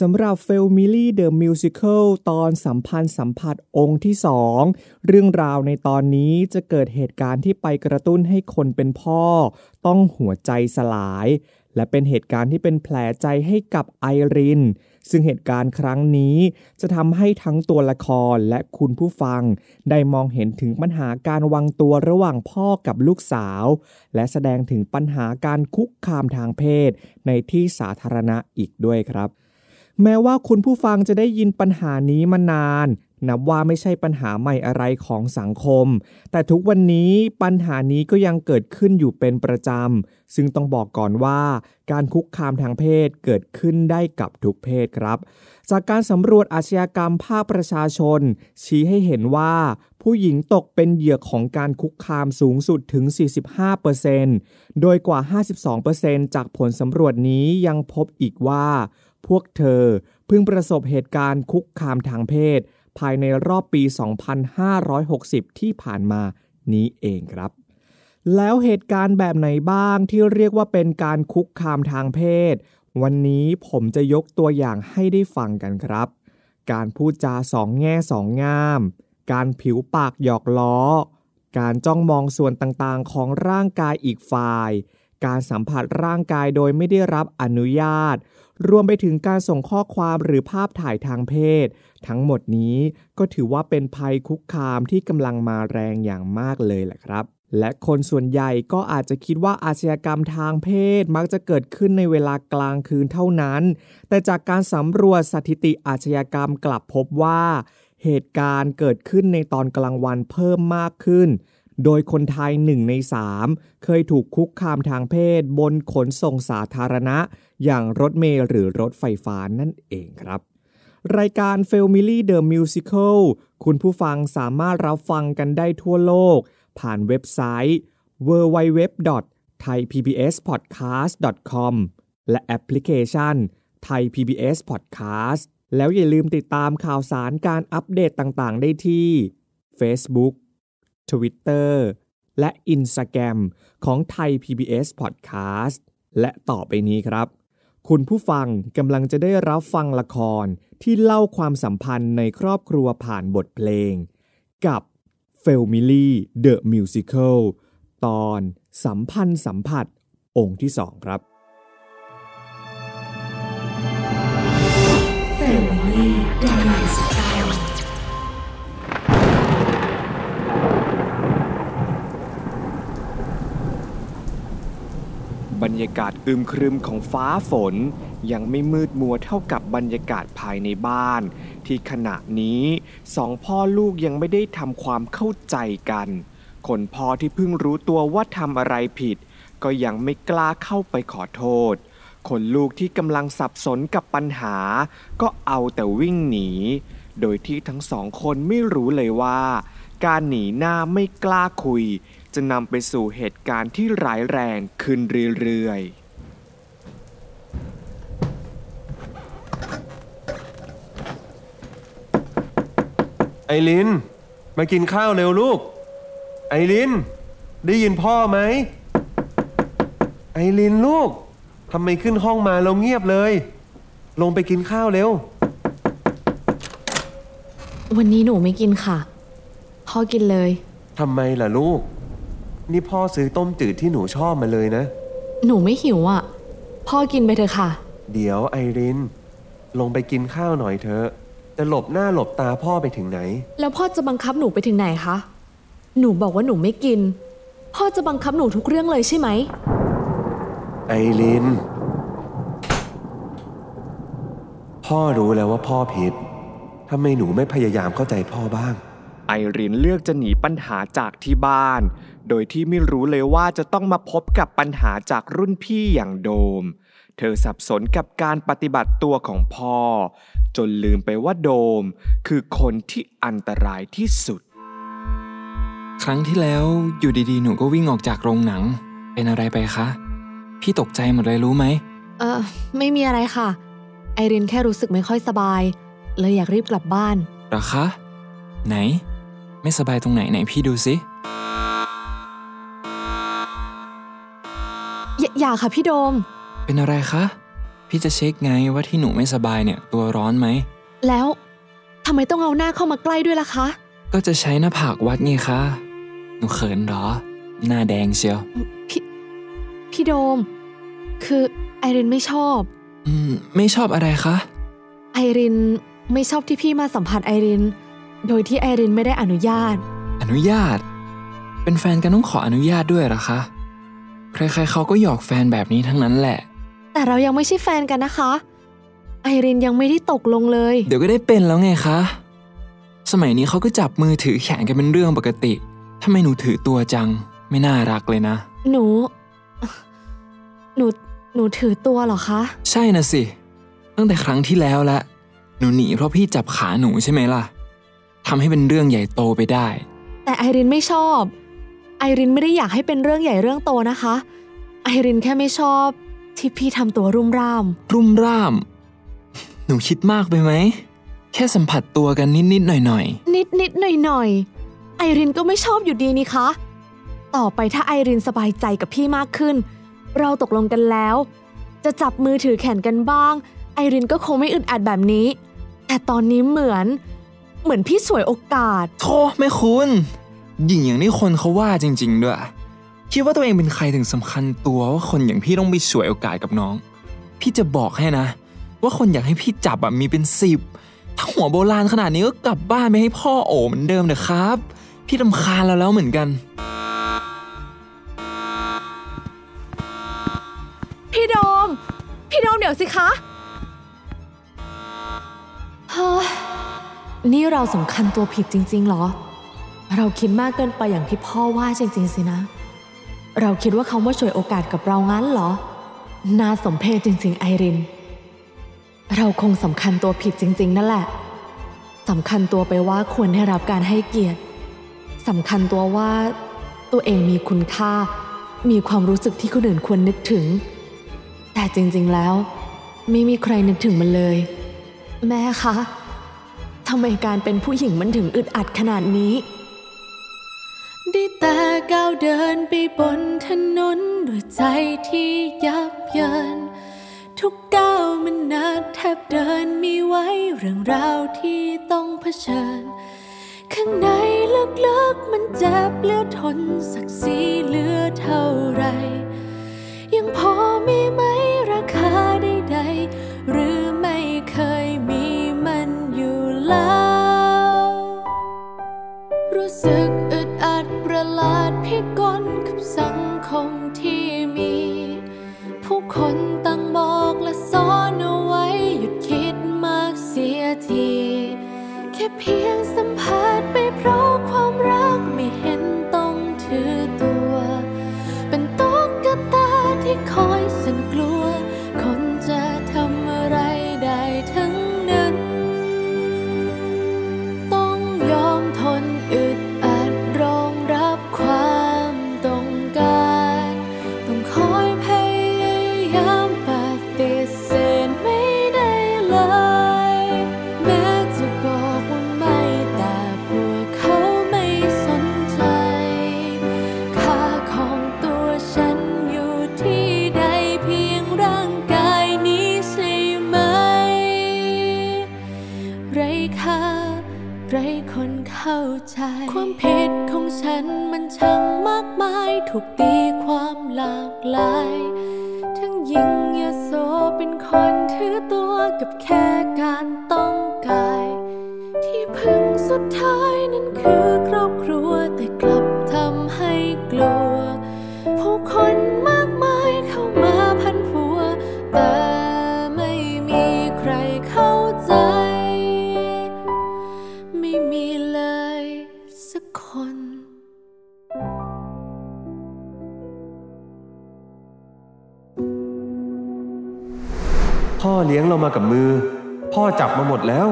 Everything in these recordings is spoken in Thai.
สำหรับ f a m i l y The Musical ตอนสัมพันธ์สัมผัสองค์ที่ 2 เรื่องราวในตอนนี้จะเกิดเหตุการณ์ที่ไปกระตุ้นให้คนเป็นพ่อ ต้องหัวใจสลาย และเป็นเหตุการณ์ที่เป็นแผลใจให้กับไอริน ซึ่งเหตุการณ์ครั้งนี้จะทำให้ทั้งตัวละครและคุณผู้ฟัง ได้มองเห็นถึงปัญหาการวางตัวระหว่างพ่อกับลูกสาว และแสดงถึงปัญหาการคุกคามทางเพศในที่สาธารณะอีกด้วยครับ แม้ว่าคุณผู้ฟังจะได้ยินปัญหานี้มานาน นับว่าไม่ใช่ปัญหาใหม่อะไรของสังคม แต่ทุกวันนี้ปัญหานี้ก็ยังเกิดขึ้นอยู่เป็นประจำ ซึ่งต้องบอกก่อนว่า การคุกคามทางเพศเกิดขึ้นได้กับทุกเพศครับ จากการสำรวจอาชญากรรมภาคประชาชน ชี้ให้เห็นว่า ผู้หญิงตกเป็นเหยื่อของการคุกคามสูงสุดถึง 45%โดยกว่า 52%จากผลสำรวจนี้ยังพบอีกว่า พวกเธอเพิ่งประสบเหตุการณ์คุกคามทางเพศ ภายในรอบปี 2560 ที่ผ่านมานี้เองครับ แล้วเหตุการณ์แบบไหนบ้างที่เรียกว่าเป็นการคุกคามทางเพศ วันนี้ผมจะยกตัวอย่างให้ได้ฟังกันครับ การพูดจาสองแง่สองงาม การผิวปากหยอกล้อ การจ้องมองส่วนต่างๆ ของร่างกายอีกฝ่าย การสัมผัสร่างกายโดยไม่ได้รับอนุญาต รวมไปถึงการส่งข้อความหรือภาพถ่ายทางเพศ ทั้งหมดนี้ก็ถือว่าเป็นภัยคุกคามที่กำลังมาแรงอย่างมากเลยแหละครับและคนส่วนใหญ่ก็อาจจะคิดว่าอาชญากรรมทางเพศมักจะเกิดขึ้นในเวลากลางคืนเท่านั้น แต่จากการสำรวจสถิติอาชญากรรมกลับพบว่า เหตุการณ์เกิดขึ้นในตอนกลางวันเพิ่มมากขึ้น โดยคนไทยหนึ่งในสามเคยถูกคุกคามทางเพศ บนขนส่งสาธารณะ อย่างรถเมล์หรือรถไฟฟ้านั่นเองครับ รายการ f a m i l y The Musical คุณผู้ฟังสามารถรับฟังกันได้ทั่วโลก ผ่านเว็บไซต์ www.thaipbspodcast.com และแอปพลิเคชัน Thai PBS Podcast แล้วอย่าลืมติดตามข่าวสารการอัปเดตต่างๆ ได้ที่ Facebook Twitter และ Instagram ของไทย PBS Podcast และต่อไปนี้ครับ คุณผู้ฟังกำลังจะได้รับฟังละครที่เล่าความสัมพันธ์ในครอบครัวผ่านบทเพลง กับ f a m i l y The Musical ตอนสัมพันธ์สัมผัสองค์ที่สองครับ รรยากาศอึมครึมของฟ้าฝน ยังไม่มืดมัวเท่ากับบรรยากาศภายในบ้าน ที่ขณะนี้สองพ่อลูกยังไม่ได้ทำความเข้าใจกัน คนพ่อที่เพิ่งรู้ตัวว่าทำอะไรผิด ก็ยังไม่กล้าเข้าไปขอโทษ คนลูกที่กำลังสับสนกับปัญหา ก็เอาแต่วิ่งหนี โดยที่ทั้งสองคนไม่รู้เลยว่า การหนีหน้าไม่กล้าคุย จะนำไปสู่เหตุการณ์ที่ร้ายแรงขึ้นเรื่อยๆไอริน มากินข้าวเร็วลูก ไอริน ได้ยินพ่อไหม ไอรินลูก ทำไมขึ้นห้องมาเราเงียบเลย ลงไปกินข้าวเร็ว วันนี้หนูไม่กินค่ะ พ่อกินเลย ทำไมล่ะลูก นี่พ่อซื้อต้มจืดที่หนูชอบมาเลยนะ หนูไม่หิวอะ พ่อกินไปเถอะค่ะ เดี๋ยวไอริน ลงไปกินข้าวหน่อยเถอะจะหลบหน้าหลบตาพ่อไปถึงไหน แล้วพ่อจะบังคับหนูไปถึงไหนคะ หนูบอกว่าหนูไม่กิน พ่อจะบังคับหนูทุกเรื่องเลยใช่ไหม ไอริน พ่อรู้แล้วว่าพ่อผิดทำไมหนูไม่พยายามเข้าใจพ่อบ้าง ไอรินเลือกจะหนีปัญหาจากที่บ้าน โดยที่ไม่รู้เลยว่าจะต้องมาพบกับปัญหาจากรุ่นพี่อย่างโดม เธอสับสนกับการปฏิบัติตัวของพ่อ จนลืมไปว่าโดม คือคนที่อันตรายที่สุด ครั้งที่แล้วอยู่ดีๆ หนูก็วิ่งออกจากโรงหนัง เป็นอะไรไปคะ พี่ตกใจหมดเลยรู้ไหม เออไม่มีอะไรค่ะ ไอรินแค่รู้สึกไม่ค่อยสบาย เลยอยากรีบกลับบ้านเหรอคะ ไหน ไม่สบายตรงไหนไหนพี่ดูสิ อย่าอย่าค่ะพี่โดม เป็นอะไรคะ พี่จะเช็คไงว่าที่หนูไม่สบายเนี่ยตัวร้อนไหม แล้วทำไมต้องเอาหน้าเข้ามาใกล้ด้วยล่ะคะ ก็จะใช้หน้าผากวัดไงคะ หนูเขินเหรอ หน้าแดงเชียว พี่พี่โดม คือไอรินไม่ชอบ อืม ไม่ชอบอะไรคะ ไอรินไม่ชอบที่พี่มาสัมผัสไอริน โดยที่ไอรินไม่ได้อนุญาต อนุญาต เป็นแฟนกันต้องขออนุญาตด้วยเหรอคะ ใครๆเขาก็หยอกแฟนแบบนี้ทั้งนั้นแหละ แต่เรายังไม่ใช่แฟนกันนะคะ ไอรินยังไม่ได้ตกลงเลย เดี๋ยวก็ได้เป็นแล้วไงคะ สมัยนี้เขาก็จับมือถือแขนกันเป็นเรื่องปกติทำไมหนูถือตัวจัง ไม่น่ารักเลยนะ หนู หนู หนูถือตัวเหรอคะ ใช่นะสิ ตั้งแต่ครั้งที่แล้วละหนูหนีเพราะพี่จับขาหนูใช่ไหมล่ะทำให้เป็นเรื่องใหญ่โตไปได้ แต่ไอรินไม่ชอบ ไอรินไม่ได้อยากให้เป็นเรื่องใหญ่เรื่องโตนะคะ ไอรินแค่ไม่ชอบ ที่พี่ทำตัวรุ่มร่าม รุ่มร่าม หนูคิดมากไปไหม แค่สัมผัสตัวกันนิดๆหน่อยนิดนิดหน่อยหน่อยไอรินก็ไม่ชอบอยู่ดีนี่คะ ต่อไปถ้าไอรินสบายใจกับพี่มากขึ้น เราตกลงกันแล้ว จะจับมือถือแขนกันบ้าง ไอรินก็คงไม่อึดอัดแบบนี้ แต่ตอนนี้เหมือน เหมือนพี่สวยโอกาส ๆโธ่แม่คุณ หญิงอย่างนี้คนเขาว่าจริง ๆ ด้วยคิดว่าตัวเองเป็นใครถึงสำคัญตัวว่าคนอย่างพี่ต้องไปฉวยโอกาสกับน้อง พี่จะบอกให้นะ ว่าคนอยากให้พี่จับแบบมีเป็นสิบถ้าหัวโบราณขนาดนี้ก็กลับบ้านไปให้พ่อโอเหมือนเดิมเถอะครับ พี่ลำคาญเราแล้วเหมือนกัน พี่โดม พี่โดมเดี๋ยวสิคะเฮ้ยนี่เราสำคัญตัวผิดจริง ๆ เหรอ เราคิดมากเกินไปอย่างที่พ่อว่าจริงๆสินะ เราคิดว่าเขามาช่วยโอกาสกับเรางั้นเหรอ น่าสมเพชจริง ๆ ไอริน เราคงสำคัญตัวผิดจริง ๆ นั่นแหละสำคัญตัวไปว่าควรได้รับการให้เกียรติสำคัญตัวว่าตัวเองมีคุณค่า มีความรู้สึกที่คนอื่นควรนึกถึง แต่จริง ๆ แล้ว ไม่มีใครนึกถึงมันเลย แม่คะทำไมการเป็นผู้หญิงมันถึงอึดอัดขนาดนี้ ก้าวเดินไปบนถนนด้วยใจที่ยับเยิน ทุกก้าวมันหนักแทบเดินมีไว้เรื่องราวที่ต้องเผชิญ ข้างในลึกๆมันเจ็บเหลือทนสักสีเหลือเท่าไร ยังพอมีไหมราคาใดๆหรือไม่เคยมีมันอยู่แล้ว รู้สึก ที แค่เพียงสัมผัสไปเพราะความรัก พิษของฉันมันช่างมากมาย ถูกตีความหลากหลาย ทั้งยิงยโสเป็นคนถือตัวกับแค่การต้องกาย ที่พึ่งสุดท้ายนั้นคือครอบครัว ลี้ยงเรามากับมือ พ่อจับมาหมดแล้ว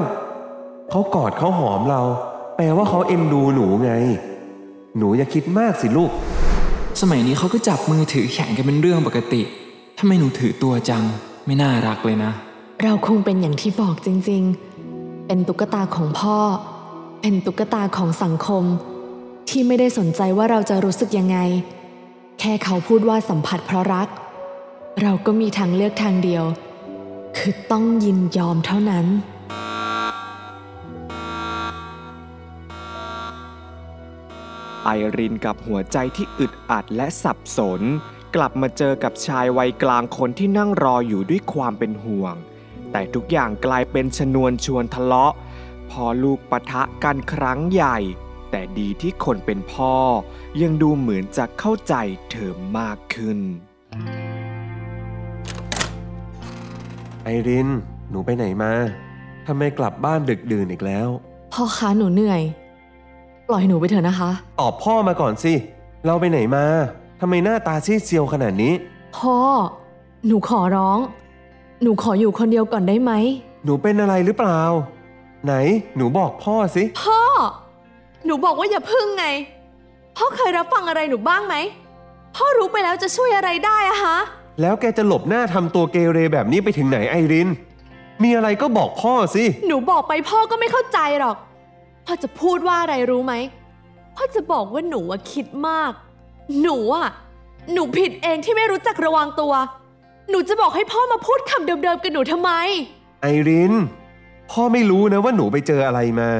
เขากอดเขาหอมเรา แปลว่าเขาเอ็นดูหนูไง หนูอย่าคิดมากสิลูก สมัยนี้เขาก็จับมือถือแข่งกันเป็นเรื่องปกติทำไมหนูถือตัวจัง ไม่น่ารักเลยนะ เราคงเป็นอย่างที่บอกจริง ๆ เป็นตุ๊กตาของพ่อ เป็นตุ๊กตาของสังคม ที่ไม่ได้สนใจว่าเราจะรู้สึกยังไง แค่เขาพูดว่าสัมผัสเพราะรัก เราก็มีทางเลือกทางเดียว คือต้องยินยอมเท่านั้น ไอรินกับหัวใจที่อึดอัดและสับสน กลับมาเจอกับชายวัยกลางคนที่นั่งรออยู่ด้วยความเป็นห่วง แต่ทุกอย่างกลายเป็นชนวนชวนทะเลาะ พอลูกปะทะกันครั้งใหญ่ แต่ดีที่คนเป็นพ่อ ยังดูเหมือนจะเข้าใจเธอมากขึ้น ไอริน หนูไปไหนมาทำไมกลับบ้านดึกดื่นอีกแล้ว พ่อคะหนูเหนื่อย ปล่อยหนูไปเถอะนะคะ ตอบพ่อมาก่อนสิ เราไปไหนมาทำไมหน้าตาซีดเซียวขนาดนี้ พ่อ หนูขอร้อง หนูขออยู่คนเดียวก่อนได้ไหม หนูเป็นอะไรหรือเปล่า ไหน หนูบอกพ่อสิ พ่อ หนูบอกว่าอย่าพึ่งไง พ่อเคยรับฟังอะไรหนูบ้างไหม พ่อรู้ไปแล้วจะช่วยอะไรได้อะฮะ แล้วแกจะหลบหน้าทำตัวเกเรแบบนี้ไปถึงไหนไอริน มีอะไรก็บอกพ่อสิ หนูบอกไปพ่อก็ไม่เข้าใจหรอก พ่อจะพูดว่าอะไรรู้ไหม พ่อจะบอกว่าหนูอะคิดมาก หนูอะหนูผิดเองที่ไม่รู้จักระวังตัว หนูจะบอกให้พ่อมาพูดคำเดิมๆกับหนูทำไม ไอริน พ่อไม่รู้นะว่าหนูไปเจออะไรมา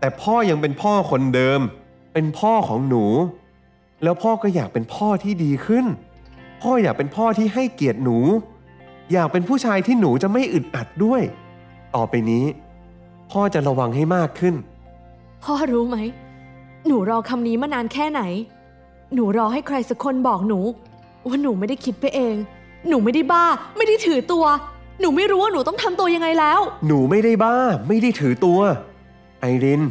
แต่พ่อยังเป็นพ่อคนเดิม เป็นพ่อของหนู แล้วพ่อก็อยากเป็นพ่อที่ดีขึ้น พ่ออยากเป็นพ่อที่ให้เกียรติหนู อยากเป็นผู้ชายที่หนูจะไม่อึดอัดด้วย ต่อไปนี้ พ่อจะระวังให้มากขึ้น พ่อรู้ไหม หนูรอคำนี้มานานแค่ไหน หนูรอให้ใครสักคนบอกหนู ว่าหนูไม่ได้คิดไปเอง หนูไม่ได้บ้า ไม่ได้ถือตัว หนูไม่รู้ว่าหนูต้องทำตัวยังไงแล้ว หนูไม่ได้บ้า ไม่ได้ถือตัว ไอริน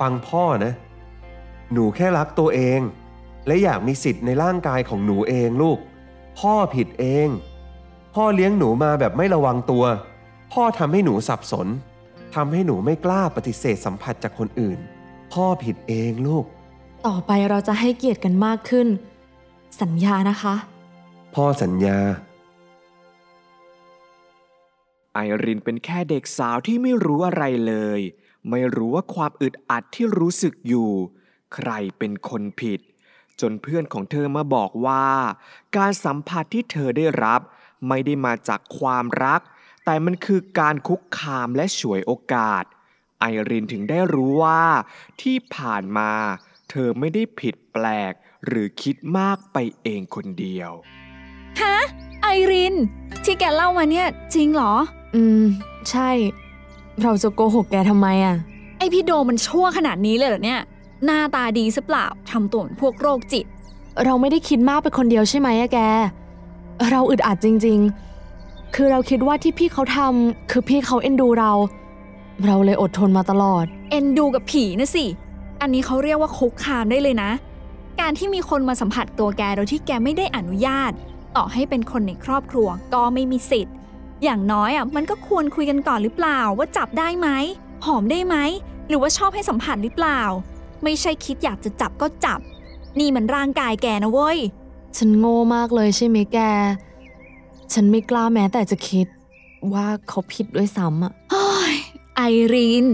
ฟังพ่อนะ หนูแค่รักตัวเอง และอยากมีสิทธิ์ในร่างกายของหนูเองลูก พ่อผิดเอง พ่อเลี้ยงหนูมาแบบไม่ระวังตัว พ่อทำให้หนูสับสนทำให้หนูไม่กล้าปฏิเสธสัมผัสจากคนอื่น พ่อผิดเองลูก ต่อไปเราจะให้เกียรติกันมากขึ้น สัญญานะคะ พ่อสัญญา ไอรินเป็นแค่เด็กสาวที่ไม่รู้อะไรเลย ไม่รู้ว่าความอึดอัดที่รู้สึกอยู่ ใครเป็นคนผิด จนเพื่อนของเธอมาบอกว่า การสัมผัสที่เธอได้รับ ไม่ได้มาจากความรัก แต่มันคือการคุกคามและฉวยโอกาส ไอรินถึงได้รู้ว่า ที่ผ่านมา เธอไม่ได้ผิดแปลก หรือคิดมากไปเองคนเดียวฮะไอริน ที่แกเล่ามาเนี่ย จริงเหรอ อืม ใช่ เราจะโกหกแกทำไมอะไอพี่โดมันชั่วขนาดนี้เลยเหรอเนี่ย หน้าตาดีซะเปล่าทำตัวเหมือนพวกโรคจิต เราไม่ได้คิดมากไปคนเดียวใช่ไหมอะแก เราอึดอัดจริง ๆ คือเราคิดว่าที่พี่เขาทำคือพี่เขาเอ็นดูเรา เราเลยอดทนมาตลอด เอ็นดูกับผีนะสิ อันนี้เขาเรียกว่าคุกคามได้เลยนะ การที่มีคนมาสัมผัสตัวแกโดยที่แกไม่ได้อนุญาต ต่อให้เป็นคนในครอบครัวก็ไม่มีสิทธิ์ อย่างน้อยอะมันก็ควรคุยกันก่อนหรือเปล่าว่าจับได้ไหมหอมได้ไหมหรือว่าชอบให้สัมผัสหรือเปล่า ไม่ใช่คิดอยากจะจับก็จับ นี่มันร่างกายแกนะเว้ย ฉันโง่มากเลยใช่ไหมแก ฉันไม่กล้าแม้แต่จะคิด ว่าเขาผิดด้วยซ้ำอะเฮ้ยไอรีน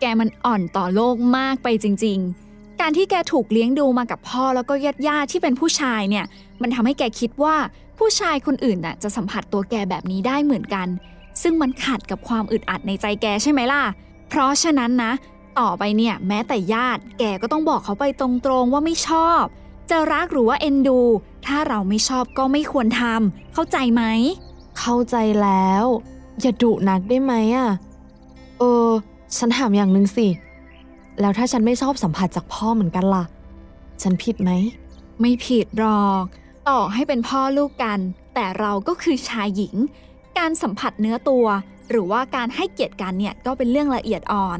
แกมันอ่อนต่อโลกมากไปจริง ๆ การที่แกถูกเลี้ยงดูมากับพ่อแล้วก็ญาติญาติๆที่เป็นผู้ชายเนี่ย มันทำให้แกคิดว่าผู้ชายคนอื่นน่ะจะสัมผัสตัวแกแบบนี้ได้เหมือนกัน ซึ่งมันขัดกับความอึดอัดในใจแกใช่ไหมล่ะ เพราะฉะนั้นนะ ต่อไปเนี่ย แม้แต่ญาติ แกก็ต้องบอกเขาไปตรงๆว่าไม่ชอบ จะรักหรือว่าเอ็นดู ถ้าเราไม่ชอบก็ไม่ควรทำเข้าใจไหม เข้าใจแล้ว อย่าดุนักได้ไหมอะเออ ฉันถามอย่างหนึ่งสิ แล้วถ้าฉันไม่ชอบสัมผัสจากพ่อเหมือนกันล่ะ ฉันผิดไหม ไม่ผิดหรอก ต่อให้เป็นพ่อลูกกัน แต่เราก็คือชายหญิง การสัมผัสเนื้อตัว หรือว่าการให้เกียรติกันเนี่ยก็เป็นเรื่องละเอียดอ่อน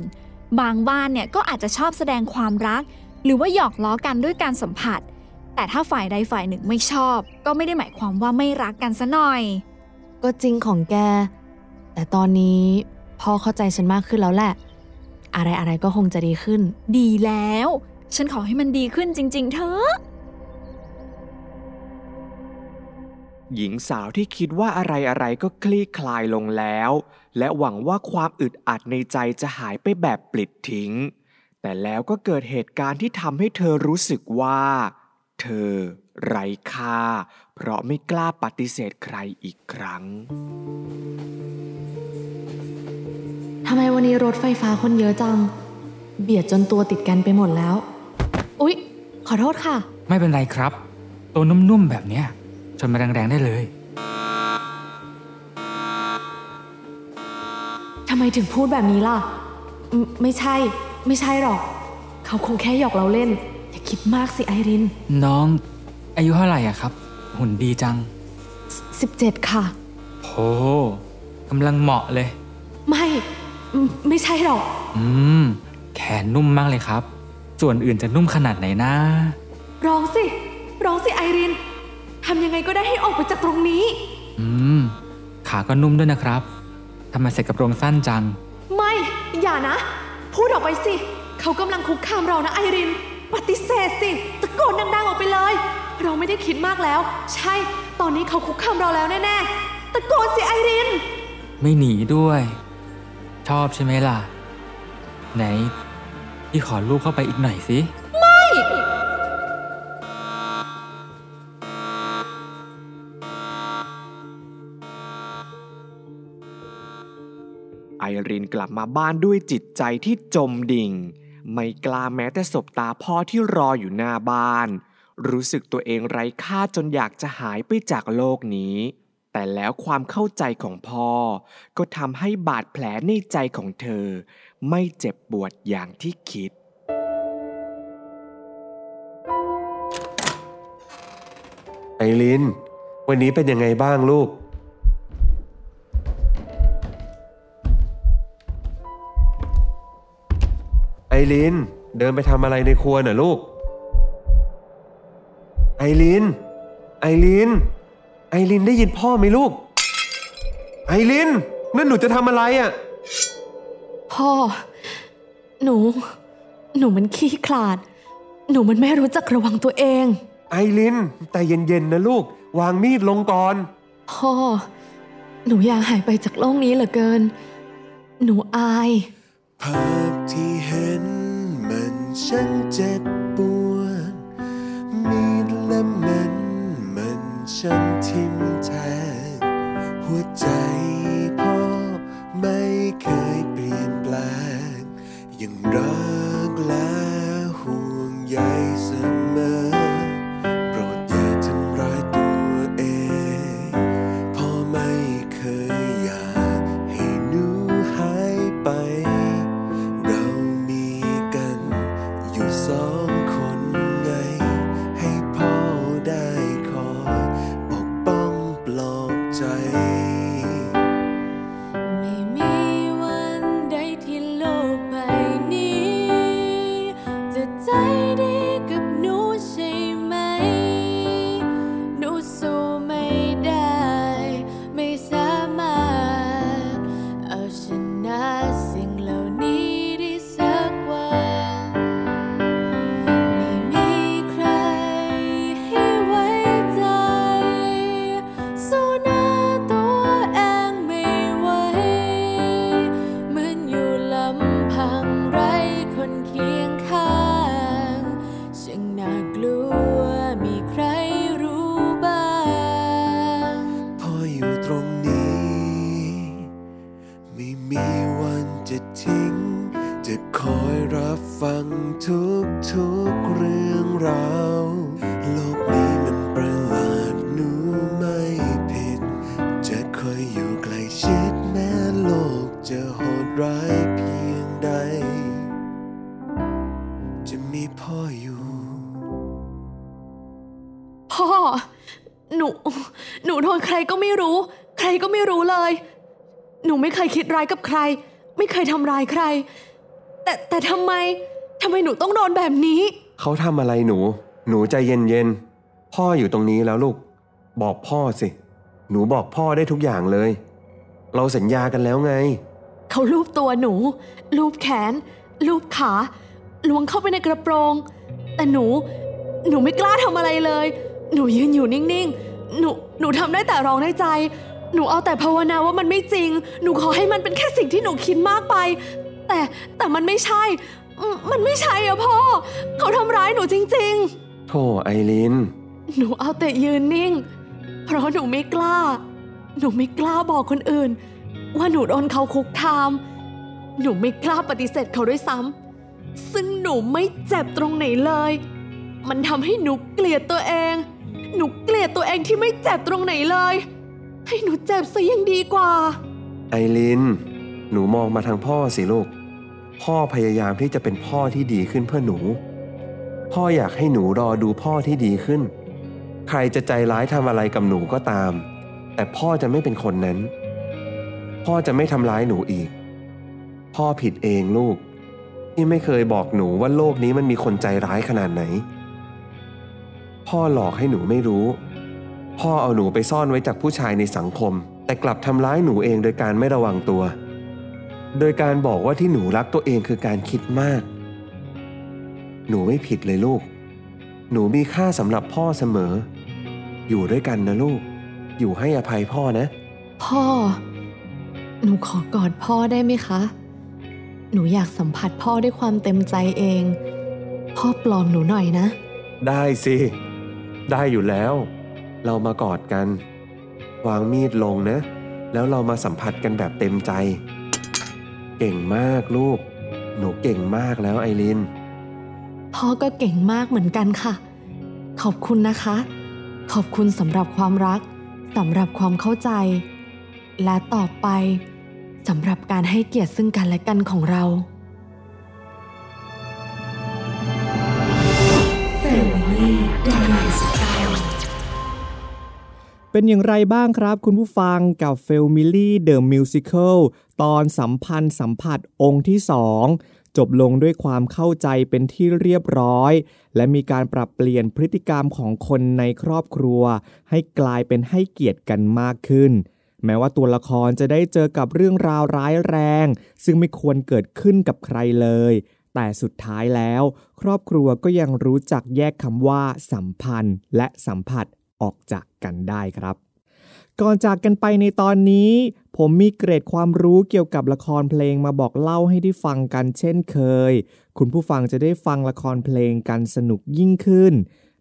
บางบ้านเนี่ยก็อาจจะชอบแสดงความรัก หรือว่าหยอกล้อกันด้วยการสัมผัส แต่ถ้าฝ่ายใดฝ่ายหนึ่งไม่ชอบ ก็ไม่ได้หมายความว่าไม่รักกันซะหน่อย ก็จริงของแก แต่ตอนนี้พ่อเข้าใจฉันมากขึ้นแล้วแหละ อะไรอะไรๆก็คงจะดีขึ้น ดีแล้ว ฉันขอให้มันดีขึ้นจริง ๆ เถอะ หญิงสาวที่คิดว่าอะไรอะไรๆก็คลี่คลายลงแล้ว และหวังว่าความอึดอัดในใจจะหายไปแบบปลิดทิ้ง แต่แล้วก็เกิดเหตุการณ์ที่ทำให้เธอรู้สึกว่า เธอ ไร้ค่า เพราะไม่กล้าปฏิเสธใครอีกครั้งทำไมวันนี้รถไฟฟ้าคนเยอะจัง เบียดจนตัวติดกันไปหมดแล้ว อุ๊ย ขอโทษค่ะ ไม่เป็นไรครับ ตัวนุ่มๆแบบเนี้ย ชนมาแรงๆได้เลยทำไมถึงพูดแบบนี้ล่ะอืมไม่ใช่ ไม่ใช่หรอก เขาคงแค่หยอกเราเล่น อย่าคิดมากสิไอริน น้อง อายุเท่าไหร่อะครับ หุ่นดีจัง 17 ค่ะโหกำลังเหมาะเลย ไม่อืมไม่ใช่หรอก อืม แขนนุ่มมากเลยครับ ส่วนอื่นจะนุ่มขนาดไหนนะ ร้องสิ ร้องสิไอริน ทำยังไงก็ได้ให้ออกไปจากตรงนี้ อืม ขาก็นุ่มด้วยนะครับทำไมใส่กระโปรงสั้นจัง ไม่ อย่านะ พูดออกไปสิ เขากำลังคุกคามเรานะไอริน ปฏิเสธสิ ตะโกนดังๆออกไปเลย เราไม่ได้คิดมากแล้ว ใช่ ตอนนี้เขาคุกคามเราแล้วแน่ๆ ตะโกนสิไอริน ไม่หนีด้วย ชอบใช่ไหมล่ะ ไหน พี่ขอลูกเข้าไปอีกหน่อยสิ ไอรินกลับมาบ้านด้วยจิตใจที่จมดิ่ง ไม่กล้าแม้แต่สบตาพ่อที่รออยู่หน้าบ้าน รู้สึกตัวเองไร้ค่าจนอยากจะหายไปจากโลกนี้ แต่แล้วความเข้าใจของพ่อ ก็ทำให้บาดแผลในใจของเธอ ไม่เจ็บปวดอย่างที่คิดไอริน วันนี้เป็นยังไงบ้างลูก ริน เดินไปทำอะไรในครัวน่ะลูก ไอริน ไอริน ไอรินได้ยินพ่อไหมลูก ไอริน นั่นหนูจะทำอะไรอะ พ่อ หนู หนูมันขี้ขลาด หนูมันไม่รู้จักระวังตัวเอง ไอรินแต่เย็นๆนะลูก วางมีดลงก่อน พ่อ หนูอยากหายไปจากโลกนี้เหลือเกิน หนูอาย ภาพที่เห็นมันช่างเจ็บปวด มีดเล่มนั้นมันช่างทิ่มแทงหัวใจพ่อไม่เคยเปลี่ยนแปลงยังรักและ ร้ายกับใคร ไม่เคยทำร้ายใคร แต่แต่ทำไมทำไมหนูต้องโดนแบบนี้ เขาทำอะไรหนู หนูใจเย็นๆพ่ออยู่ตรงนี้แล้วลูก บอกพ่อสิ หนูบอกพ่อได้ทุกอย่างเลย เราสัญญากันแล้วไง เขาลูบตัวหนู ลูบแขน ลูบขาล้วงเข้าไปในกระโปรง แต่หนู หนูไม่กล้าทำอะไรเลย หนูยืนอยู่นิ่งๆ หนู หนูทำได้แต่ร้องในใจ หนูเอาแต่ภาวนาว่ามันไม่จริง หนูขอให้มันเป็นแค่สิ่งที่หนูคิดมากไป แต่แต่มันไม่ใช่อืมมันไม่ใช่อะพ่อ เขาทำร้ายหนูจริง ๆ โธ่ไอริน หนูเอาแต่ยืนนิ่ง เพราะหนูไม่กล้า หนูไม่กล้าบอกคนอื่น ว่าหนูโดนเขาคุกคาม หนูไม่กล้าปฏิเสธเขาด้วยซ้ำ ซึ่งหนูไม่เจ็บตรงไหนเลย มันทำให้หนูเกลียดตัวเอง หนูเกลียดตัวเองที่ไม่เจ็บตรงไหนเลย ให้หนูเจ็บซะยังดีกว่า ไอริน หนูมองมาทางพ่อสิลูก พ่อพยายามที่จะเป็นพ่อที่ดีขึ้นเพื่อหนู พ่ออยากให้หนูรอดูพ่อที่ดีขึ้น ใครจะใจร้ายทำอะไรกับหนูก็ตาม แต่พ่อจะไม่เป็นคนนั้น พ่อจะไม่ทำร้ายหนูอีก พ่อผิดเองลูก ที่ไม่เคยบอกหนูว่าโลกนี้มันมีคนใจร้ายขนาดไหน พ่อหลอกให้หนูไม่รู้ พ่อเอาหนูไปซ่อนไว้จากผู้ชายในสังคม แต่กลับทำร้ายหนูเองโดยการไม่ระวังตัว โดยการบอกว่าที่หนูรักตัวเองคือการคิดมาก หนูไม่ผิดเลยลูก หนูมีค่าสำหรับพ่อเสมอ อยู่ด้วยกันนะลูก อยู่ให้อภัยพ่อนะ พ่อ หนูขอกอดพ่อได้ไหมคะ หนูอยากสัมผัสพ่อด้วยความเต็มใจเอง พ่อปลอมหนูหน่อยนะ ได้สิ ได้อยู่แล้ว เรามากอดกัน วางมีดลงนะ แล้วเรามาสัมผัสกันแบบเต็มใจ เก่งมากลูก หนูเก่งมากแล้วไอริน พ่อก็เก่งมากเหมือนกันค่ะ ขอบคุณนะคะ ขอบคุณสำหรับความรักสำหรับความเข้าใจ และต่อไปสำหรับการให้เกียรติซึ่งกันและกันของเรา เป็นอย่างไรบ้างครับ คุณผู้ฟังกับ f a m i l y The Musical ตอนสัมพันธ์สัมผัสองค์ที่ 2 จบลงด้วยความเข้าใจเป็นที่เรียบร้อย และมีการปรับเปลี่ยนพฤติกรรมของคนในครอบครัว ให้กลายเป็นให้เกียรติกันมากขึ้น แม้ว่าตัวละครจะได้เจอกับเรื่องราวร้ายแรง ซึ่งไม่ควรเกิดขึ้นกับใครเลย แต่สุดท้ายแล้ว ครอบครัวก็ยังรู้จักแยกคำว่า สัมพันธ์ และสัมผัส ออกจากกันได้ครับ ก่อนจากกันไปในตอนนี้ ผมมีเกรดความรู้เกี่ยวกับละครเพลงมาบอกเล่าให้ได้ฟังกันเช่นเคย คุณผู้ฟังจะได้ฟังละครเพลงกันสนุกยิ่งขึ้น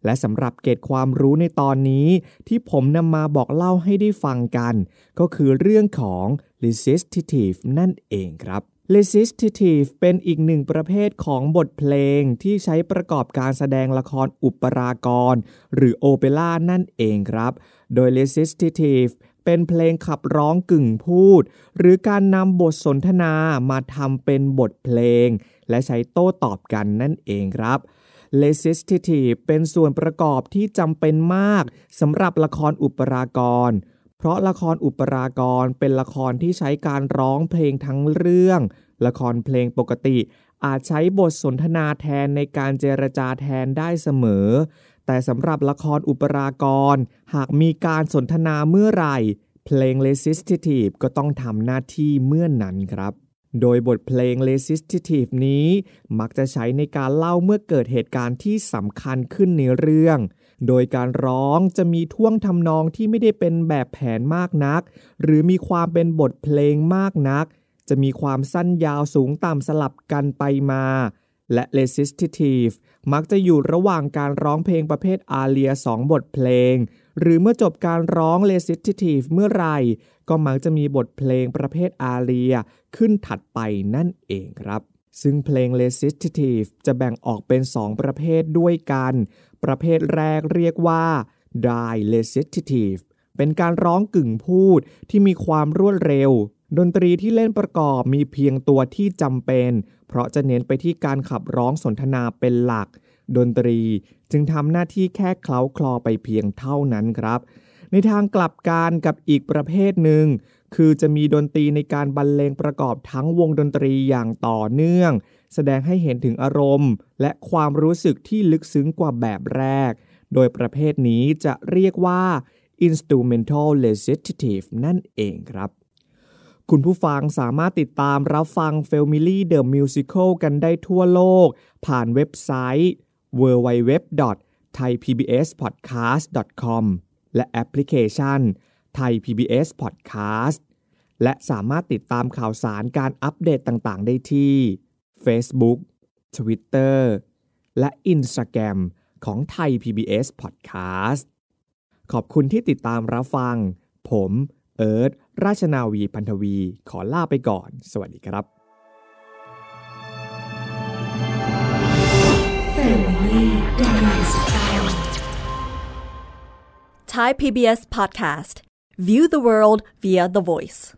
และสำหรับเกรดความรู้ในตอนนี้ ที่ผมนำมาบอกเล่าให้ได้ฟังกัน ก็คือเรื่องของ recitative นั่นเองครับ recitative เป็นอีกหนึ่งประเภทของบทเพลงที่ใช้ประกอบการแสดงละครอุปรากร หรือโอเปร่านั่นเองครับ โดย recitative เป็นเพลงขับร้องกึ่งพูด หรือการนำบทสนทนามาทำเป็นบทเพลง และใช้โต้ตอบกันนั่นเองครับ recitative เป็นส่วนประกอบที่จำเป็นมากสำหรับละครอุปรากร เพราะละครอุปรากรเป็นละครที่ใช้การร้องเพลงทั้งเรื่อง ละครเพลงปกติ อาจใช้บทสนทนาแทนในการเจรจาแทนได้เสมอ แต่สำหรับละครอุปรากร หากมีการสนทนาเมื่อไหร่ เพลง recitative ก็ต้องทำหน้าที่เมื่อนนั้นครับโดยบทเพลง recitative นี้ มักจะใช้ในการเล่าเมื่อเกิดเหตุการณ์ที่สำคัญขึ้นในเรื่อง โดยการร้องจะมีท่วงทำนองที่ไม่ได้เป็นแบบแผนมากนัก หรือมีความเป็นบทเพลงมากนัก จะมีความสั้นยาวสูงต่ำสลับกันไปมา และ recitative มักจะอยู่ระหว่างการร้องเพลงประเภทอาเรียสองบทเพลง หรือเมื่อจบการร้อง recitative เมื่อไหร่ ก็มักจะมีบทเพลงประเภทอาเรียขึ้นถัดไปนั่นเองครับ ซึ่งเพลง recitative จะแบ่งออกเป็น 2 ประเภทด้วยกัน ประเภทแรกเรียกว่า dry recitative เป็นการร้องกึ่งพูดที่มีความรวดเร็ว ดนตรีที่เล่นประกอบมีเพียงตัวที่จำเป็น เพราะจะเน้นไปที่การขับร้องสนทนาเป็นหลัก ดนตรีจึงทำหน้าที่แค่เคล้าคลอไปเพียงเท่านั้นครับ ในทางกลับกันกับอีกประเภทหนึ่ง คือจะมีดนตรีในการบรรเลงประกอบทั้งวงดนตรีอย่างต่อเนื่อง แสดงให้เห็นถึงอารมณ์ และความรู้สึกที่ลึกซึ้งกว่าแบบแรก โดยประเภทนี้จะเรียกว่า instrumental recitative นั่นเองครับ คุณผู้ฟังสามารถติดตามรับฟัง f a m i l y The Musical กันได้ทั่วโลก ผ่านเว็บไซต์ www.thaipbspodcast.com และแอปพลิเคชัน Thai PBS Podcast และสามารถติดตามข่าวสารการอัปเดตต่างๆ ได้ที่ Facebook Twitter และ Instagram ของ Thai PBS Podcast ขอบคุณที่ติดตามรับฟัง ผมเอิร์ธราชนาวีพันธวี ขอลาไปก่อน สวัสดีครับ Thai PBS podcast. View the world via the voice.